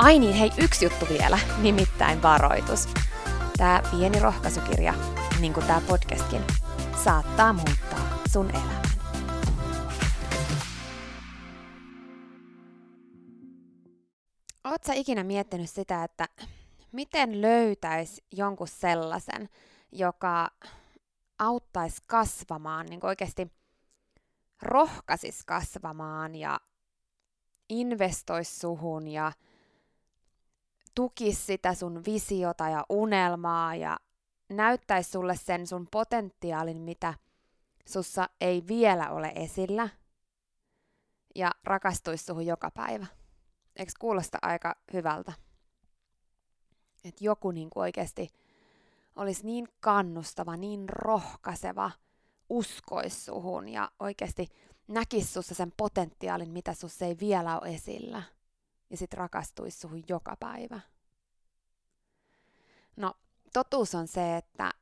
Ai niin, hei, yksi juttu vielä, nimittäin varoitus. Tämä pieni rohkaisukirja, niin kuin tämä podcastkin, saattaa muuttaa sun elämän. Oletko ikinä miettinyt sitä, että miten löytäisi jonkun sellaisen, joka auttaisi kasvamaan, niin oikeasti rohkaisisi kasvamaan ja investoisi suhun ja tukisi sitä sun visiota ja unelmaa ja näyttäisi sulle sen sun potentiaalin, mitä sussa ei vielä ole esillä ja rakastuisi suhun joka päivä. Eikö kuulosta aika hyvältä? Että joku niin oikeasti olisi niin kannustava, niin rohkaiseva, uskoisi suhun ja oikeasti näkisi sussa sen potentiaalin, mitä sussa ei vielä ole esillä – ja sit rakastuisi suhun joka päivä. No, totuus on se, että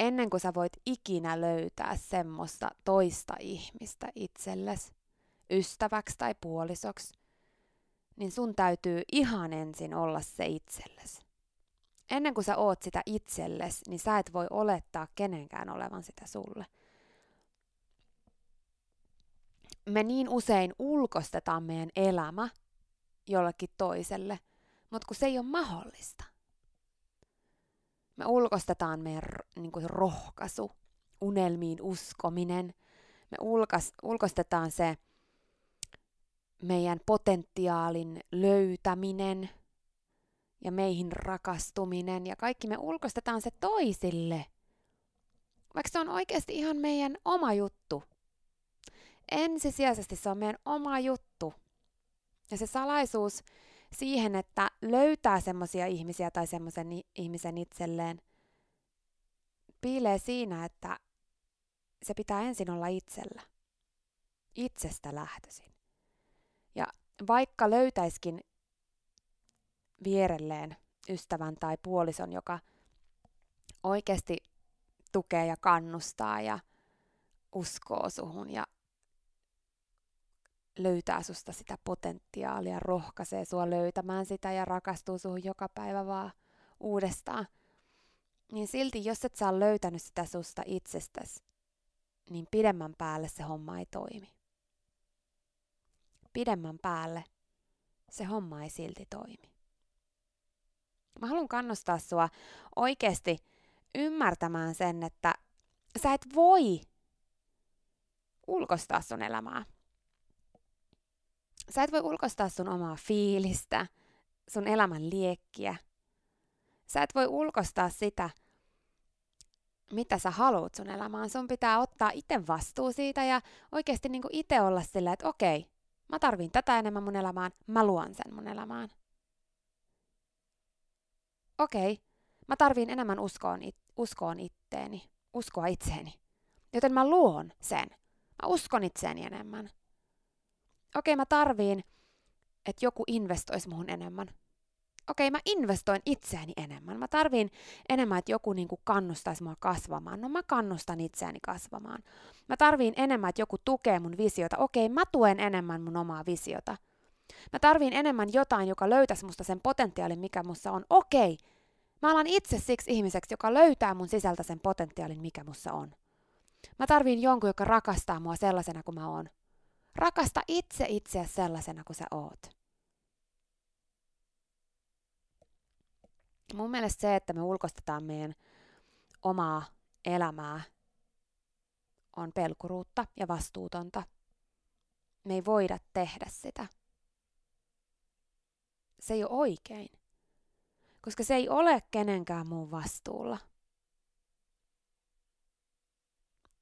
ennen kuin sä voit ikinä löytää semmoista toista ihmistä itsellesi, ystäväksi tai puolisoksi, niin sun täytyy ihan ensin olla se itsellesi. Ennen kuin sä oot sitä itsellesi, niin sä et voi olettaa kenenkään olevan sitä sulle. Me niin usein ulkostetaan meidän elämä jollekin toiselle, mutta kun se ei ole mahdollista. Me ulkostetaan meidän niin kuin rohkaisu, unelmiin uskominen. Me ulkas, ulkostetaan se meidän potentiaalin löytäminen ja meihin rakastuminen ja kaikki me ulkostetaan se toisille. Vaikka se on oikeasti ihan meidän oma juttu. Ensisijaisesti se on meidän oma juttu. Ja se salaisuus siihen, että löytää semmoisia ihmisiä tai semmoisen ihmisen itselleen, piilee siinä, että se pitää ensin olla itsellä. Itsestä lähtöisin. Ja vaikka löytäiskin vierelleen ystävän tai puolison, joka oikeasti tukee ja kannustaa ja uskoo suhun ja löytää susta sitä potentiaalia, rohkaisee sua löytämään sitä ja rakastuu suhun joka päivä vaan uudestaan. Niin silti, jos et saa löytänyt sitä susta itsestäsi, niin pidemmän päälle se homma ei toimi. Pidemmän päälle se homma ei silti toimi. Mä haluan kannustaa sua oikeasti ymmärtämään sen, että sä et voi ulkostaa sun elämää. Sä et voi ulkostaa sun omaa fiilistä, sun elämän liekkiä. Sä et voi ulkostaa sitä, mitä sä haluat sun elämään. Sun pitää ottaa itse vastuu siitä ja oikeasti niin itse olla silleen, että okei, mä tarviin tätä enemmän mun elämään, mä luon sen mun elämään. Okei, mä tarviin enemmän uskoon, it, uskoon itteeni, uskoa itseeni. Joten mä luon sen. Mä uskon itseeni enemmän. Okei, mä tarviin, että joku investoisi muhun enemmän okei, mä investoin itseäni enemmän. Mä tarviin enemmän, että joku niin kuin kannustaisi mua kasvamaan. No mä kannustan itseäni kasvamaan. Mä tarviin enemmän, että joku tukee mun visiota. Okei, mä tuen enemmän mun omaa visiota. Mä tarviin enemmän jotain, joka löytäisi musta sen potentiaalin, mikä mussa on. Okei, mä alan itse siksi ihmiseksi, joka löytää mun sisältä sen potentiaalin, mikä mussa on. Mä tarviin jonkun, joka rakastaa mua sellaisena kuin mä oon. Rakasta itse itseä sellaisena kuin sä oot. mun mielestä se, että me ulkostetaan meidän omaa elämää, on pelkuruutta ja vastuutonta. Me ei voida tehdä sitä. Se ei ole oikein, koska se ei ole kenenkään muun vastuulla.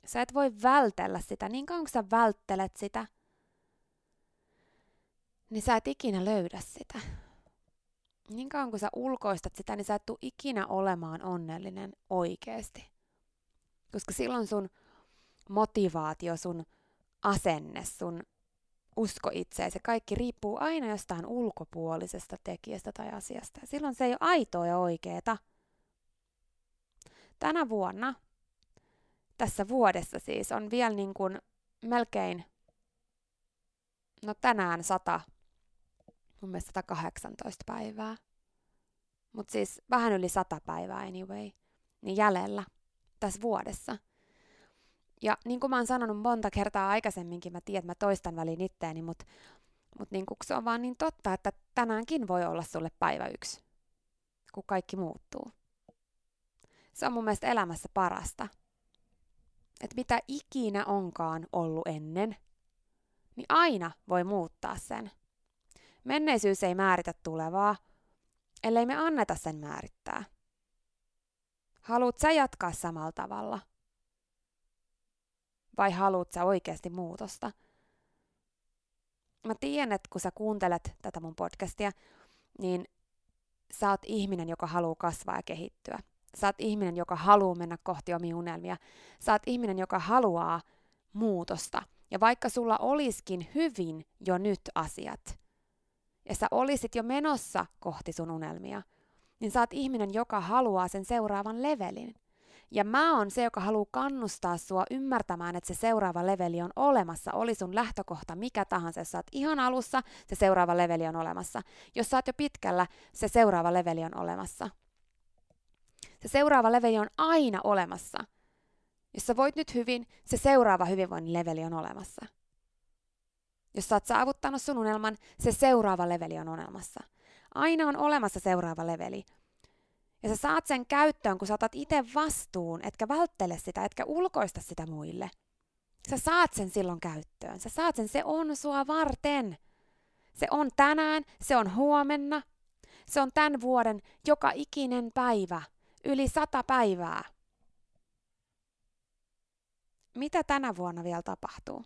Sä et voi vältellä sitä. Niin kauan kun sä välttelet sitä, niin sä et ikinä löydä sitä niin kauan kun sä ulkoistat sitä, niin sä et tule ikinä olemaan onnellinen oikeasti. Koska silloin sun motivaatio, sun asenne, sun usko itseesi, se kaikki riippuu aina jostain ulkopuolisesta tekijästä tai asiasta. Silloin se ei ole aitoa ja oikeeta. Tänä vuonna, tässä vuodessa siis, on vielä niin kuin melkein, no tänään sata mun mielestä 118 päivää. Mutta siis vähän yli 100 päivää anyway, niin jäljellä tässä vuodessa. Ja niin kuin mä oon sanonut monta kertaa aikaisemminkin, mä tiedän, että mä toistan väliin itteeni, mutta mut niin se on vaan niin totta, että tänäänkin voi olla sulle päivä yksi, kun kaikki muuttuu. Se on mun mielestä elämässä parasta. Että mitä ikinä onkaan ollut ennen, niin aina voi muuttaa sen. Menneisyys ei määritä tulevaa, ellei me anneta sen määrittää. Haluat sä jatkaa samalla tavalla? Vai haluat sä oikeasti muutosta? Mä tiedän, että kun sä kuuntelet tätä mun podcastia, niin sä oot ihminen, joka haluaa kasvaa ja kehittyä. Sä oot ihminen, joka haluaa mennä kohti omia unelmia. Sä oot ihminen, joka haluaa muutosta. Ja vaikka sulla olisikin hyvin jo nyt asiat, ja sä olisit jo menossa kohti sun unelmia, niin sä oot ihminen, joka haluaa sen seuraavan levelin. Ja mä oon se, joka haluaa kannustaa sua ymmärtämään, että se seuraava leveli on olemassa. Oli sun lähtökohta mikä tahansa. Jos sä oot ihan alussa, se seuraava leveli on olemassa. Jos sä oot jo pitkällä, se seuraava leveli on olemassa. Se seuraava leveli on aina olemassa. Jos sä voit nyt hyvin, se seuraava hyvinvoinnin leveli on olemassa. Jos sä oot saavuttanut sun unelman, se seuraava leveli on olemassa. Aina on olemassa seuraava leveli. Ja sä saat sen käyttöön, kun sä otat itse vastuun, etkä välttele sitä, etkä ulkoista sitä muille. Sä saat sen silloin käyttöön. Sä saat sen, se on sua varten. Se on tänään, se on huomenna. Se on tämän vuoden joka ikinen päivä. Yli sata päivää. Mitä tänä vuonna vielä tapahtuu?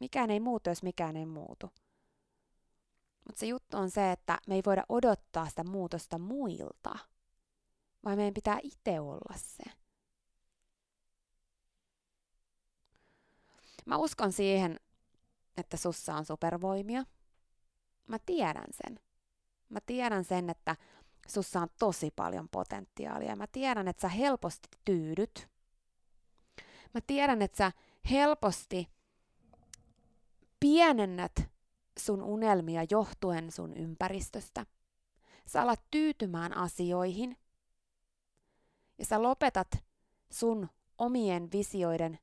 Mikään ei muutu, jos mikään ei muutu. Mutta se juttu on se, että me ei voida odottaa sitä muutosta muilta, vaan meidän pitää itse olla se. Mä uskon siihen, että sussa on supervoimia. Mä tiedän sen. Mä tiedän sen, että sussa on tosi paljon potentiaalia. Mä tiedän, että sä helposti tyydyt. Mä tiedän, että sä helposti pienennät sun unelmia johtuen sun ympäristöstä. Sä alat tyytymään asioihin ja sä lopetat sun omien visioiden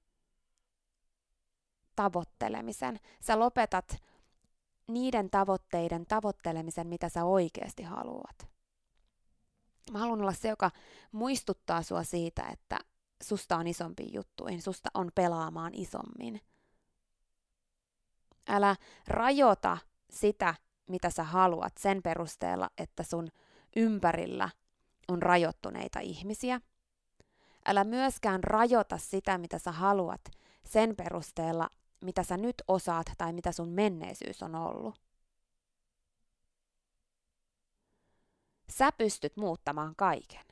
tavoittelemisen. Sä lopetat niiden tavoitteiden tavoittelemisen, mitä sä oikeasti haluat. Mä haluan olla se, joka muistuttaa sua siitä, että susta on isompi juttuihin, susta on pelaamaan isommin. Älä rajoita sitä, mitä sä haluat sen perusteella, että sun ympärillä on rajoittuneita ihmisiä. Älä myöskään rajoita sitä, mitä sä haluat sen perusteella, mitä sä nyt osaat tai mitä sun menneisyys on ollut. Sä pystyt muuttamaan kaiken.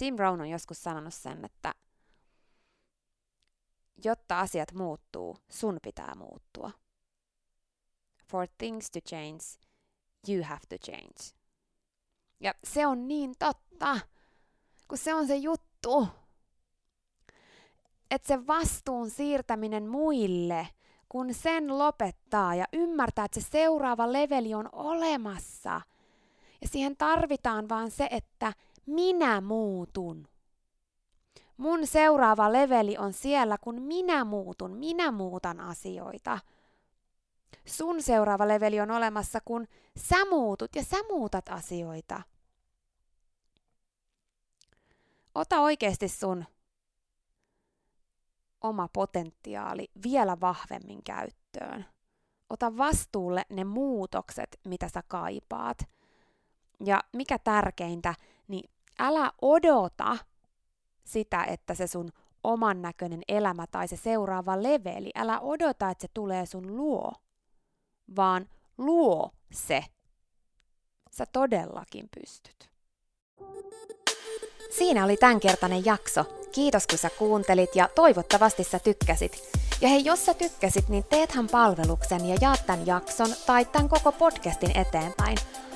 Jim Rohn on joskus sanonut sen, että jotta asiat muuttuu, sun pitää muuttua. For things to change, you have to change. Ja se on niin totta, kun se on se juttu. Että se vastuun siirtäminen muille, kun sen lopettaa ja ymmärtää, että se seuraava leveli on olemassa. Ja siihen tarvitaan vaan se, että minä muutun. Mun seuraava leveli on siellä, kun minä muutun, minä muutan asioita. Sun seuraava leveli on olemassa, kun sä muutut ja sä muutat asioita. Ota oikeasti sun oma potentiaali vielä vahvemmin käyttöön. Ota vastuulle ne muutokset, mitä sä kaipaat. Ja mikä tärkeintä, niin älä odota sitä, että se sun oman näköinen elämä tai se seuraava leveli, älä odota, että se tulee sun luo, vaan luo se. Sä todellakin pystyt. Siinä oli tämänkertainen jakso. Kiitos kun sä kuuntelit ja toivottavasti sä tykkäsit. Ja hei, jos sä tykkäsit, niin teethän palveluksen ja jaat tämän jakson tai tämän koko podcastin eteenpäin.